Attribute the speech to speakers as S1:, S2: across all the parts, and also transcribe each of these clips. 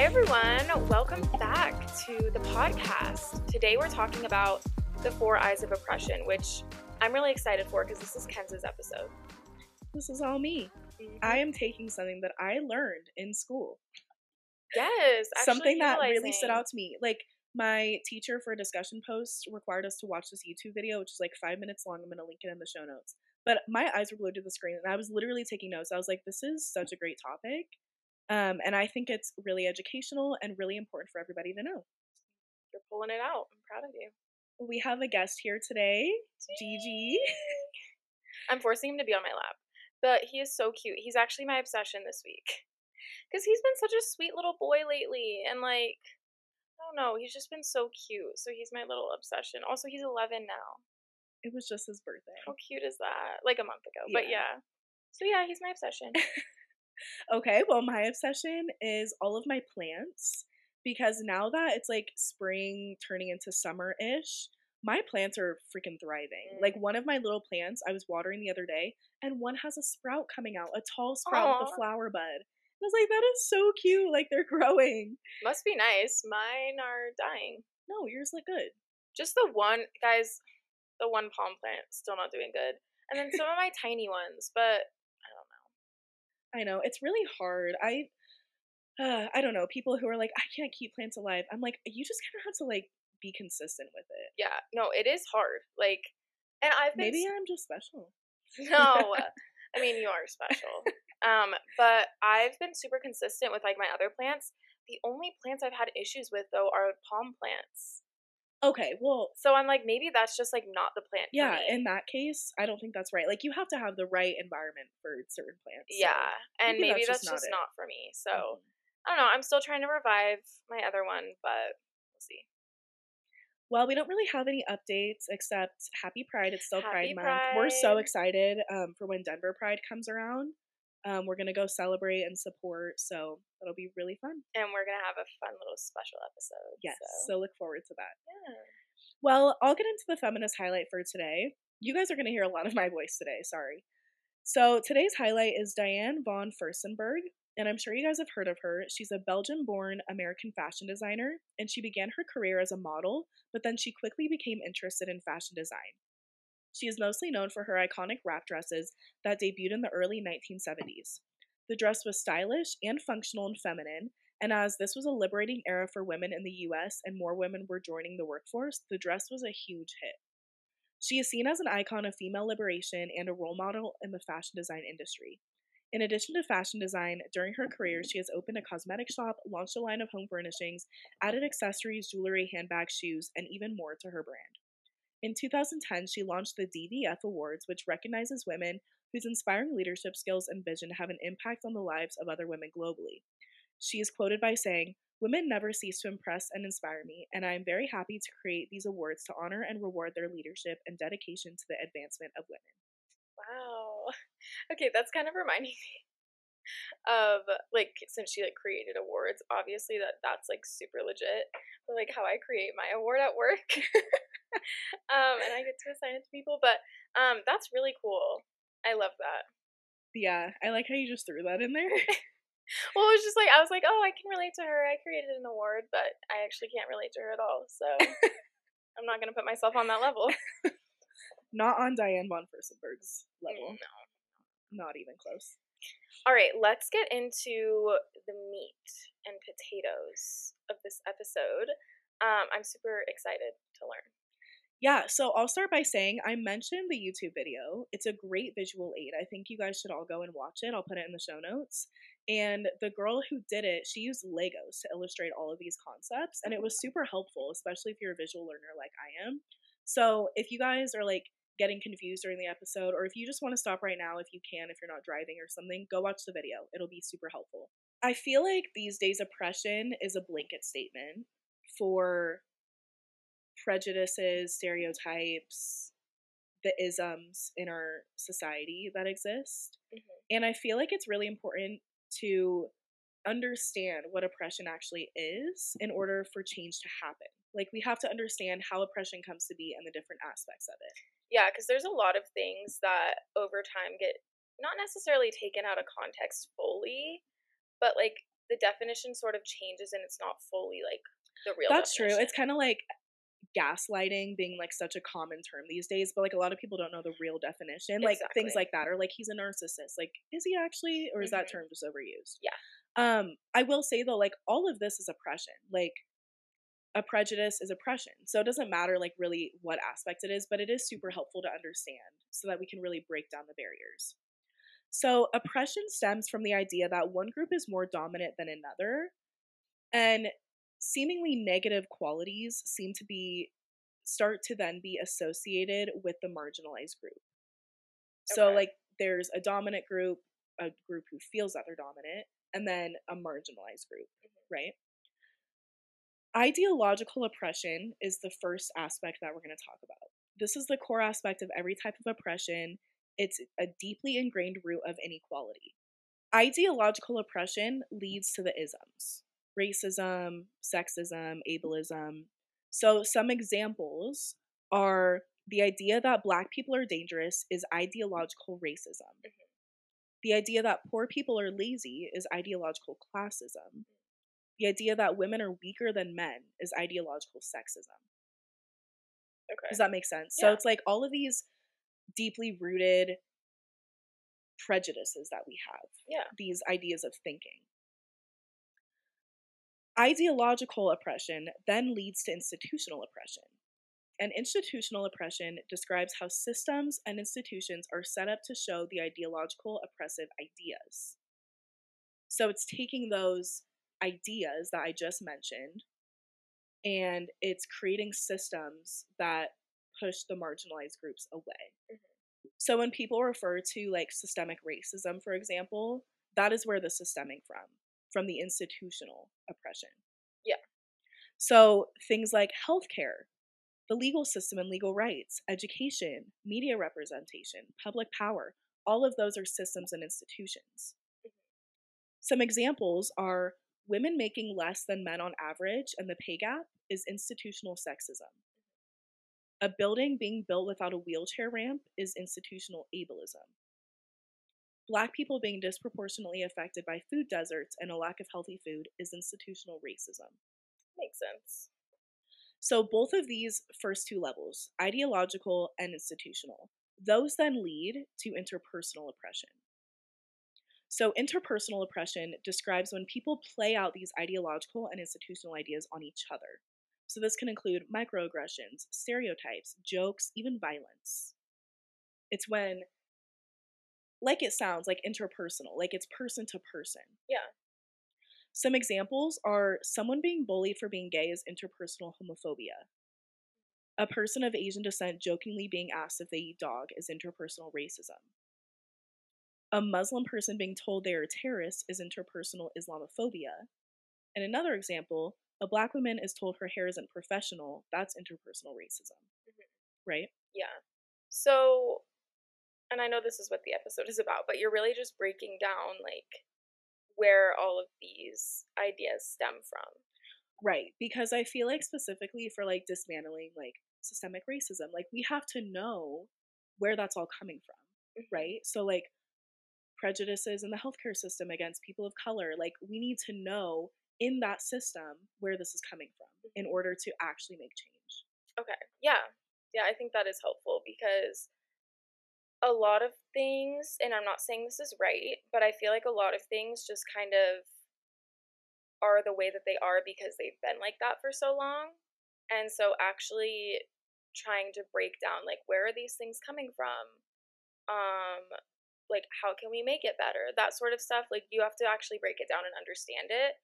S1: Hi, everyone. Welcome back to the podcast. Today, we're talking about the four I's of oppression, which I'm really excited for because this is Kenz's episode.
S2: This is all me.
S1: Mm-hmm.
S2: I am taking something that I learned in school.
S1: Yes,
S2: something that really stood out to me. Like my teacher for a discussion post required us to watch this YouTube video, which is like five minutes long. I'm gonna link it in the show notes. But my eyes were glued to the screen, and I was literally taking notes. I was like, "This is such a great topic," um, and I think it's really educational and really important for everybody to know.
S1: You're pulling it out. I'm proud of you.
S2: We have a guest here today, Gigi.
S1: I'm forcing him to be on my lap, but he is so cute. He's actually my obsession this week because he's been such a sweet little boy lately, and like, I don't know, he's just been so cute. So he's my little obsession. Also, he's 11 now.
S2: It was just his birthday.
S1: How cute is that? Like a month ago, but
S2: Yeah.
S1: yeah. So yeah, he's my obsession.
S2: Okay, well, my obsession is all of my plants because now that it's like spring turning into summer ish, my plants are freaking thriving. Like mm. one of my little plants, I was watering the other day, and one has a sprout coming out, a tall sprout with a flower bud. I was like, that is so cute. Like they're growing.
S1: Must be nice. Mine are dying.
S2: No, yours look good.
S1: Just the one, guys. The one palm plant still not doing good, and then some of my tiny ones, but I don't know.
S2: I know it's really hard. I, uh, I don't know. People who are like, I can't keep plants alive. I'm like, you just kind of have to like be consistent with it.
S1: Yeah, no, it is hard. Like, and I've been
S2: Maybe I'm just special.
S1: no. I mean, you are special. Um, but I've been super consistent with like my other plants. The only plants I've had issues with though are palm plants.
S2: Okay, well,
S1: So I'm like, maybe that's just like not the plant. for
S2: Yeah,
S1: me.
S2: in that case, I don't think that's right. Like you have to have the right environment for certain plants. so-
S1: yeah, and
S2: maybe that's just not it.
S1: not, for me. So
S2: Mhm.
S1: I don't know. I'm still trying to revive my other one, but we'll see.
S2: Well, we don't really have any updates except Happy Pride. It's still
S1: Happy
S2: Pride Month. We're so
S1: Pride.
S2: excited um, for when Denver Pride comes around. Um, we're gonna go celebrate and support, so it'll be really fun.
S1: And we're gonna have a fun little special episode.
S2: Yes,
S1: So,
S2: so look forward to that.
S1: yeah.
S2: Well, I'll get into the feminist highlight for today. You guys are going to hear a lot of my voice today, sorry. So, today's highlight is Diane von Furstenberg, and I'm sure you guys have heard of her. She's a Belgian born American fashion designer, and she began her career as a model, but then she quickly became interested in fashion design. She is mostly known for her iconic wrap dresses that debuted in the early 1970s. The dress was stylish and functional and feminine, and as this was a liberating era for women in the US and more women were joining the workforce, the dress was a huge hit. She is seen as an icon of female liberation and a role model in the fashion design industry. In addition to fashion design, during her career, she has opened a cosmetic shop, launched a line of home furnishings, added accessories, jewelry, handbags, shoes, and even more to her brand. In 2010, she launched the DVF Awards, which recognizes women whose inspiring leadership skills and vision have an impact on the lives of other women globally. She is quoted by saying, Women never cease to impress and inspire me, and I am very happy to create these awards to honor and reward their leadership and dedication to the advancement of women.
S1: Wow. Okay, that's kind of reminding me of like since she like created awards, obviously that that's like super legit. But like how I create my award at work. um and I get to assign it to people, but um that's really cool. I love that.
S2: Yeah, I like how you just threw that in there.
S1: Well, it was just like I was like, "Oh, I can relate to her. I created an award, but I actually can't relate to her at all." So I'm not going to put myself on that level.
S2: Not on Diane von Furstenberg's level.
S1: No.
S2: Not even close.
S1: All right, let's get into the meat and potatoes of this episode. Um, I'm super excited to learn.
S2: Yeah, so I'll start by saying I mentioned the YouTube video. It's a great visual aid. I think you guys should all go and watch it. I'll put it in the show notes. And the girl who did it, she used Legos to illustrate all of these concepts, and it was super helpful, especially if you're a visual learner like I am. So if you guys are like getting confused during the episode, or if you just want to stop right now, if you can, if you're not driving or something, go watch the video. It'll be super helpful. I feel like these days oppression is a blanket statement for prejudices, stereotypes, the isms in our society that exist.
S1: Mhm.
S2: And I feel like it's really important to understand what oppression actually is in order for change to happen. Like, we have to understand how oppression comes to be and the different aspects of it.
S1: Yeah, because there's a lot of things that over time get not necessarily taken out of context fully, but like the definition sort of changes and it's not fully like the real
S2: That's true. It's kind of like gaslighting being like such a common term these days, but like a lot of people don't know the real definition. Like things like that, or like he's a narcissist. Like, is he actually, or is that
S1: Mhm.
S2: term just overused?
S1: Yeah.
S2: Um, I will say though, like all of this is oppression. Like a prejudice is oppression. So it doesn't matter like really what aspect it is, but it is super helpful to understand so that we can really break down the barriers. So oppression stems from the idea that one group is more dominant than another, and seemingly negative qualities seem to be start to then be associated with the marginalized group. So
S1: Okay.
S2: like there's a dominant group, a group who feels that they're dominant, and then a marginalized group, right? Ideological oppression is the first aspect that we're going to talk about. This is the core aspect of every type of oppression. It's a deeply ingrained root of inequality. Ideological oppression leads to the isms racism, sexism, ableism. So, some examples are the idea that black people are dangerous is ideological racism.
S1: Mhm.
S2: The idea that poor people are lazy is ideological classism. The idea that women are weaker than men is ideological sexism.
S1: Okay.
S2: Does that make sense? So it's like all of these deeply rooted prejudices that we have,
S1: Yeah.
S2: these ideas of thinking. Ideological oppression then leads to institutional oppression. And institutional oppression describes how systems and institutions are set up to show the ideological oppressive ideas. So it's taking those ideas that I just mentioned and it's creating systems that push the marginalized groups away.
S1: Mhm.
S2: So when people refer to like systemic racism, for example, that is where this is stemming from, from the institutional oppression.
S1: Yeah.
S2: So things like healthcare, the legal system and legal rights, education, media representation, public power, all of those are systems and institutions.
S1: Mhm.
S2: Some examples are women making less than men on average and the pay gap is institutional sexism. A building being built without a wheelchair ramp is institutional ableism. Black people being disproportionately affected by food deserts and a lack of healthy food is institutional racism.
S1: Makes sense.
S2: So, both of these first two levels, ideological and institutional, those then lead to interpersonal oppression. So, interpersonal oppression describes when people play out these ideological and institutional ideas on each other. So, this can include microaggressions, stereotypes, jokes, even violence. It's when, like it sounds, like interpersonal, like it's person to person.
S1: Yeah.
S2: Some examples are someone being bullied for being gay is interpersonal homophobia. A person of Asian descent jokingly being asked if they eat dog is interpersonal racism. A Muslim person being told they are a terrorist is interpersonal Islamophobia. And another example, a black woman is told her hair isn't professional, that's interpersonal racism.
S1: Mhm.
S2: Right?
S1: Yeah. So, and I know this is what the episode is about, but you're really just breaking down like where all of these ideas stem from.
S2: Right, because I feel like specifically for like dismantling like systemic racism, like we have to know where that's all coming from,
S1: Mhm.
S2: right? So like prejudices in the healthcare system against people of color, like we need to know in that system where this is coming from in order to actually make change.
S1: Okay. Yeah. Yeah, I think that is helpful because a lot of things, and I'm not saying this is right, but I feel like a lot of things just kind of are the way that they are because they've been like that for so long. And so actually trying to break down like where are these things coming from? Um like how can we make it better? That sort of stuff. Like you have to actually break it down and understand it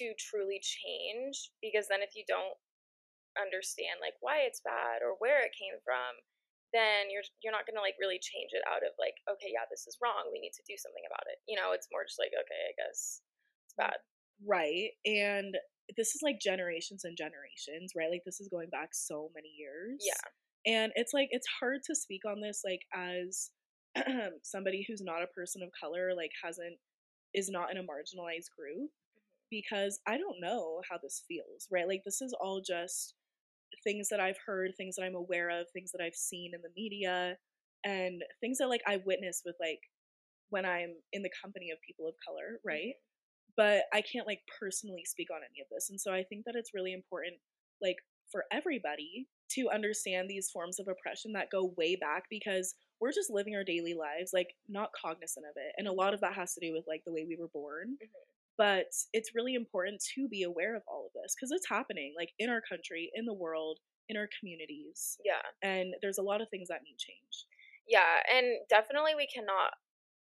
S1: to truly change because then if you don't understand like why it's bad or where it came from then you're you're not going to like really change it out of like okay yeah this is wrong we need to do something about it you know it's more just like okay i guess it's bad
S2: Right. And this is like generations and generations, right? Like this is going back so many years.
S1: yeah
S2: And it's like it's hard to speak on this like as somebody who's not a person of color, like hasn't is not in a marginalized group mm-hmm. because I don't know how this feels, right? Like this is all just things that I've heard, things that I'm aware of, things that I've seen in the media and things that like I witness with like when I'm in the company of people of color, right? but I can't like personally speak on any of this. And so I think that it's really important, like, for everybody to understand these forms of oppression that go way back because we're just living our daily lives, like, not cognizant of it. And a lot of that has to do with like the way we were born.
S1: Mhm.
S2: But it's really important to be aware of all of this because it's happening, like, in our country, in the world, in our communities.
S1: Yeah.
S2: And there's a lot of things that need change.
S1: Yeah, and definitely we cannot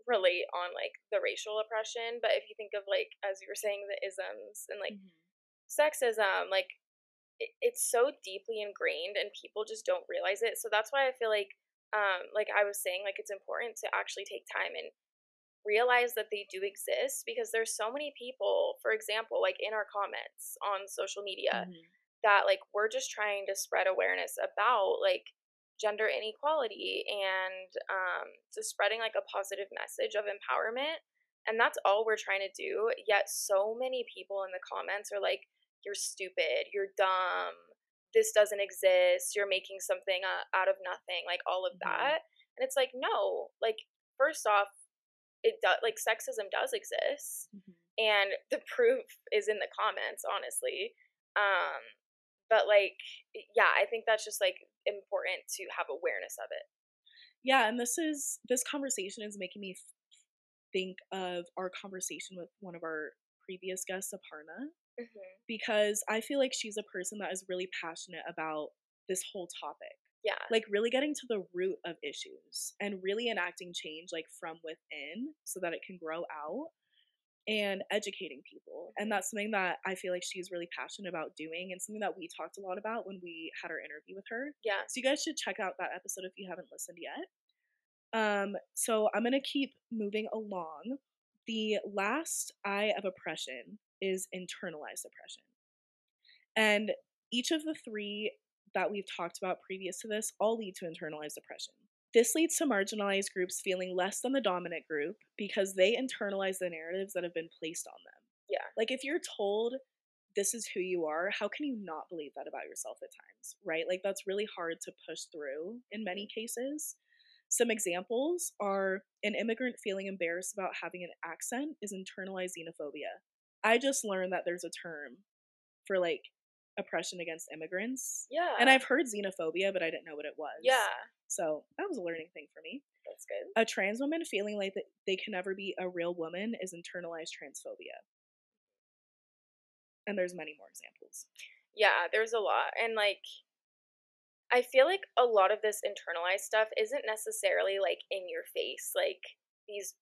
S1: relate on like the racial oppression, but if you think of like as you were saying the isms and like
S2: Mhm.
S1: sexism, like it, it's so deeply ingrained and people just don't realize it. So that's why I feel like um like I was saying like it's important to actually take time and realize that they do exist because there's so many people, for example, like in our comments on social media
S2: Mhm.
S1: that like we're just trying to spread awareness about like gender inequality and um, just spreading like a positive message of empowerment and that's all we're trying to do yet so many people in the comments are like you're stupid you're dumb this doesn't exist you're making something uh, out of nothing like all of
S2: Mhm.
S1: that and it's like no like first off it does like sexism does exist
S2: Mhm.
S1: and the proof is in the comments honestly um but like yeah i think that's just like important to have awareness of it
S2: Yeah, and this is this conversation is making me think of our conversation with one of our previous guests, Aparna,
S1: mm-hmm.
S2: because I feel like she's a person that is really passionate about this whole topic.
S1: Yeah
S2: Like really getting to the root of issues and really enacting change like from within so that it can grow out and educating people. And that's something that I feel like she's really passionate about doing and something that we talked a lot about when we had our interview with her.
S1: yeah
S2: So you guys should check out that episode if you haven't listened yet. Um, so I'm gonna keep moving along. The last I of oppression is internalized oppression. And each of the three that we've talked about previous to this all lead to internalized oppression. This leads to marginalized groups feeling less than the dominant group because they internalize the narratives that have been placed on them.
S1: Yeah.
S2: Like if you're told this is who you are, how can you not believe that about yourself at times, right? Like that's really hard to push through in many cases. Some examples are an immigrant feeling embarrassed about having an accent is internalized xenophobia. I just learned that there's a term for like oppression against immigrants.
S1: yeah
S2: And I've heard xenophobia, but I didn't know what it was.
S1: yeah
S2: So that was a learning thing for me.
S1: that's good
S2: A trans woman feeling like that they can never be a real woman is internalized transphobia. And there's many more examples.
S1: yeah there's a lot and like i feel like a lot of this internalized stuff isn't necessarily like in your face like these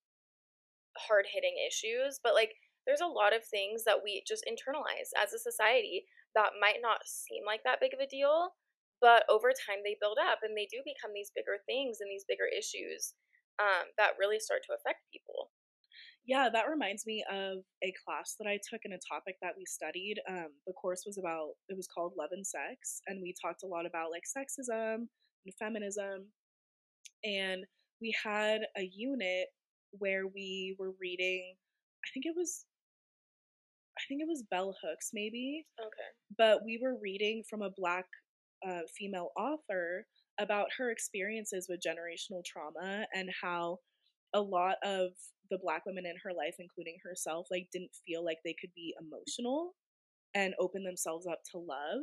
S1: hard hitting issues but like there's a lot of things that we just internalize as a society that might not seem like that big of a deal but over time they build up and they do become these bigger things and these bigger issues um, that really start to affect people
S2: Yeah, that reminds me of a class that I took in a topic that we studied. Um, the course was about, it was called Love and Sex, and we talked a lot about like sexism and feminism. And we had a unit where we were reading, I think it was, I think it was Bell Hooks maybe,
S1: okay.
S2: but we were reading from a black uh, female author about her experiences with generational trauma and how a lot of the black women in her life including herself like didn't feel like they could be emotional and open themselves up to love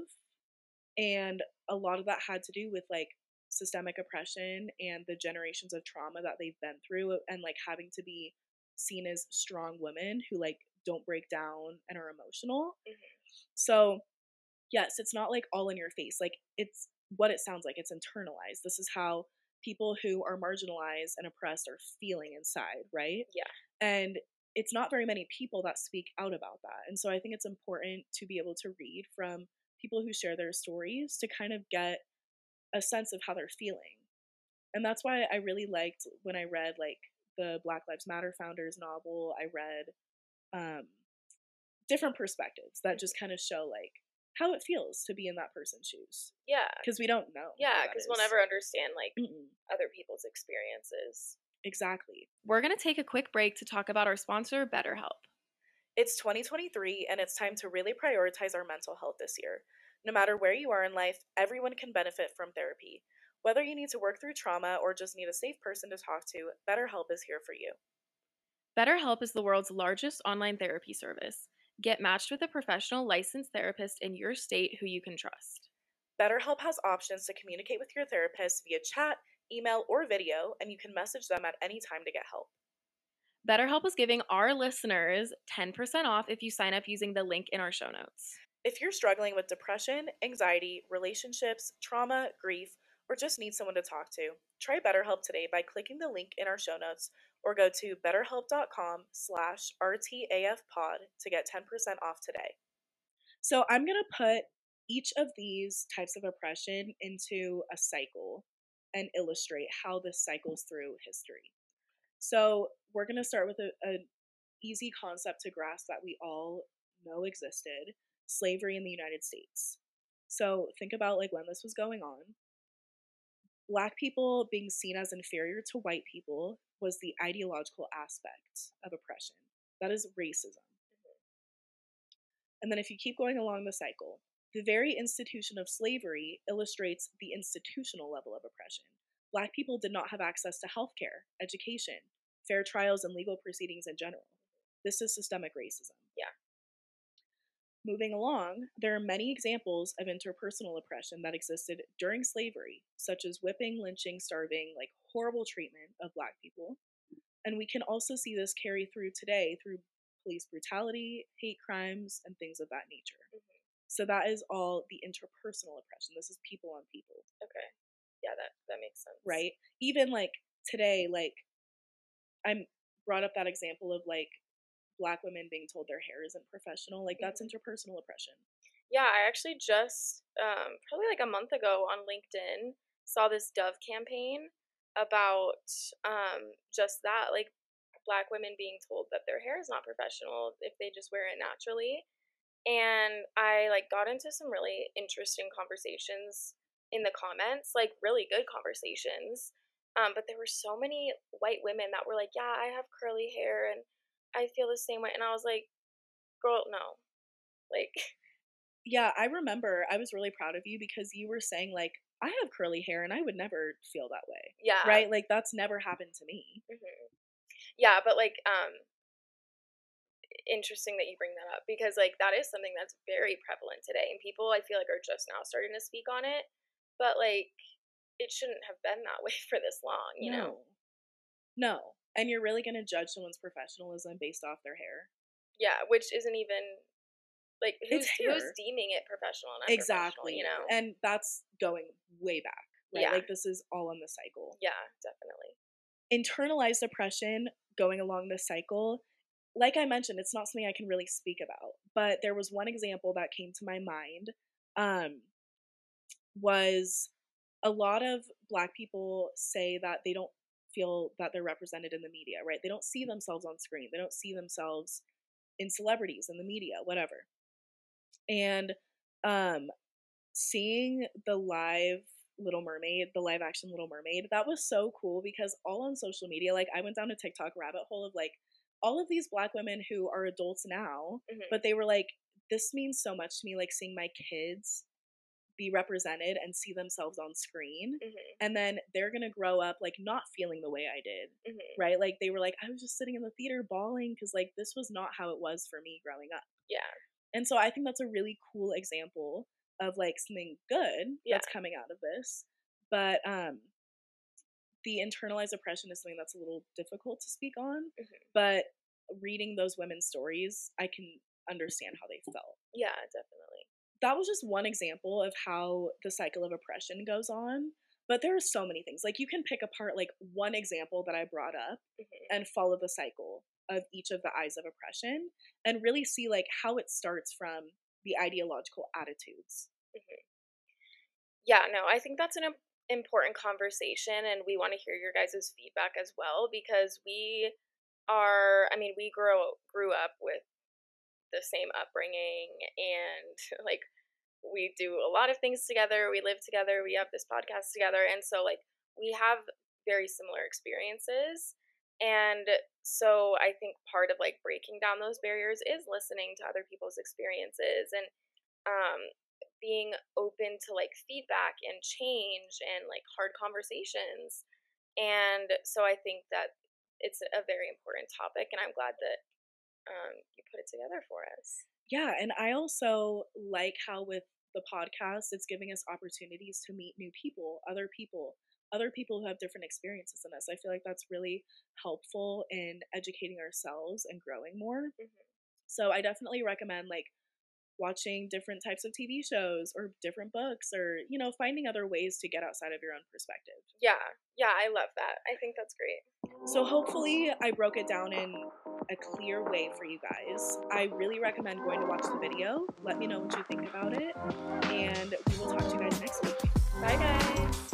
S2: and a lot of that had to do with like systemic oppression and the generations of trauma that they've been through and like having to be seen as strong women who like don't break down and are emotional
S1: Mhm.
S2: so yes it's not like all in your face like it's what it sounds like it's internalized this is how people who are marginalized and oppressed are feeling inside right
S1: Yeah.
S2: and it's not very many people that speak out about that and so i think it's important to be able to read from people who share their stories to kind of get a sense of how they're feeling and that's why i really liked when i read like the black lives matter founders novel i read um different perspectives that just kind of show like how it feels to be in that person's shoes
S1: yeah
S2: because we don't know
S1: yeah because we'll never understand like
S2: Mm-mm.
S1: other people's experiences
S2: exactly
S3: We're going to take a quick break to talk about our sponsor, BetterHelp.
S2: It's 2023 and it's time to really prioritize our mental health this year. No matter where you are in life, everyone can benefit from therapy. Whether you need to work through trauma or just need a safe person to talk to, BetterHelp is here for you.
S3: BetterHelp is the world's largest online therapy service. Get matched with a professional licensed therapist in your state who you can trust.
S2: BetterHelp has options to communicate with your therapist via chat, email, or video, and you can message them at any time to get help.
S3: BetterHelp is giving our listeners 10% off if you sign up using the link in our show notes.
S2: If you're struggling with depression, anxiety, relationships, trauma, grief, or just need someone to talk to, try BetterHelp today by clicking the link in our show notes or go to betterhelp.com slash rtafpod to get 10% off today. So I'm going to put each of these types of oppression into a cycle and illustrate how this cycles through history. So we're going to start with an easy concept to grasp that we all know existed slavery in the United States. So think about like when this was going on. Black people being seen as inferior to white people was the ideological aspect of oppression. That is racism. Mm-hmm. And then if you keep going along the cycle, the very institution of slavery illustrates the institutional level of oppression. Black people did not have access to healthcare, education, fair trials, and legal proceedings in general. Mm-hmm. This is systemic racism.
S1: Yeah.
S2: Moving along, there are many examples of interpersonal oppression that existed during slavery, such as whipping, lynching, starving, like horrible treatment of Black people. And we can also see this carry through today through police brutality, hate crimes, and things of that nature.
S1: Mm-hmm.
S2: So that is all the interpersonal oppression. This is people on people.
S1: Okay. Yeah, that that makes sense.
S2: Right? Even like today, like I'm brought up that example of like black women being told their hair isn't professional. Like that's
S1: Mm-hmm.
S2: interpersonal oppression.
S1: Yeah, I actually just um, probably like a month ago on LinkedIn saw this Dove campaign about um, just that, like black women being told that their hair is not professional if they just wear it naturally. And I like got into some really interesting conversations in the comments, like really good conversations. Um, but there were so many white women that were like, "Yeah, I have curly hair and I feel the same way," and I was like, "Girl, no." Like,
S2: Yeah, I remember I was really proud of you because you were saying like I have curly hair and I would never feel that way.
S1: yeah,
S2: Right? Like that's never happened to me.
S1: hmm Yeah, but like, um, interesting that you bring that up because like that is something that's very prevalent today, and people I feel like are just now starting to speak on it. But like, it shouldn't have been that way for this long, you know?
S2: No. And you're really going to judge someone's professionalism based off their hair.
S1: Yeah, which isn't even like who's who's deeming it professional and
S2: Exactly.
S1: You know?
S2: And that's going way back. Right?
S1: Yeah.
S2: Like this is all on the cycle.
S1: yeah, definitely.
S2: internalized oppression going along this cycle like i mentioned it's not something i can really speak about but there was one example that came to my mind um, was a lot of black people say that they don't feel that they're represented in the media right? They don't see themselves on screen. They don't see themselves in celebrities in the media whatever. And um seeing the live Little Mermaid, the live action Little Mermaid, that was so cool because all on social media, like I went down a TikTok rabbit hole of like all of these black women who are adults now,
S1: Mhm.
S2: but they were like, this means so much to me, like seeing my kids be represented and see themselves on screen.
S1: Mhm.
S2: And then they're gonna grow up like not feeling the way I did,
S1: Mhm.
S2: right? Like they were like, I was just sitting in the theater bawling because like this was not how it was for me growing up.
S1: Yeah.
S2: And so I think that's a really cool example of like something good
S1: Yeah.
S2: that's coming out of this. But um the internalized oppression is something that's a little difficult to speak on.
S1: Mhm.
S2: But reading those women's stories, I can understand how they felt.
S1: Yeah, definitely.
S2: That was just one example of how the cycle of oppression goes on. But there are so many things. Like you can pick apart like one example that I brought up
S1: Mhm.
S2: and follow the cycle of each of the I's of oppression and really see like how it starts from the ideological attitudes.
S1: Yeah, no, I think that's an important conversation, and we want to hear your guys' feedback as well because we are. I mean, we grew grew up with the same upbringing, and like we do a lot of things together. We live together. We have this podcast together, and so like we have very similar experiences. And so I think part of like breaking down those barriers is listening to other people's experiences and um, being open to like feedback and change and like hard conversations. And so I think that it's a very important topic, and I'm glad that um, you put it together for us.
S2: Yeah, and I also like how with the podcast, it's giving us opportunities to meet new people, other people, other people who have different experiences than us. I feel like that's really helpful in educating ourselves and growing more.
S1: Mm-hmm.
S2: So I definitely recommend like watching different types of TV shows or different books or, you know, finding other ways to get outside of your own perspective.
S1: Yeah. Yeah, I love that. I think that's great.
S2: So hopefully I broke it down in a clear way for you guys. I really recommend going to watch the video. Let me know what you think about it and we will talk to you guys next week. Bye guys.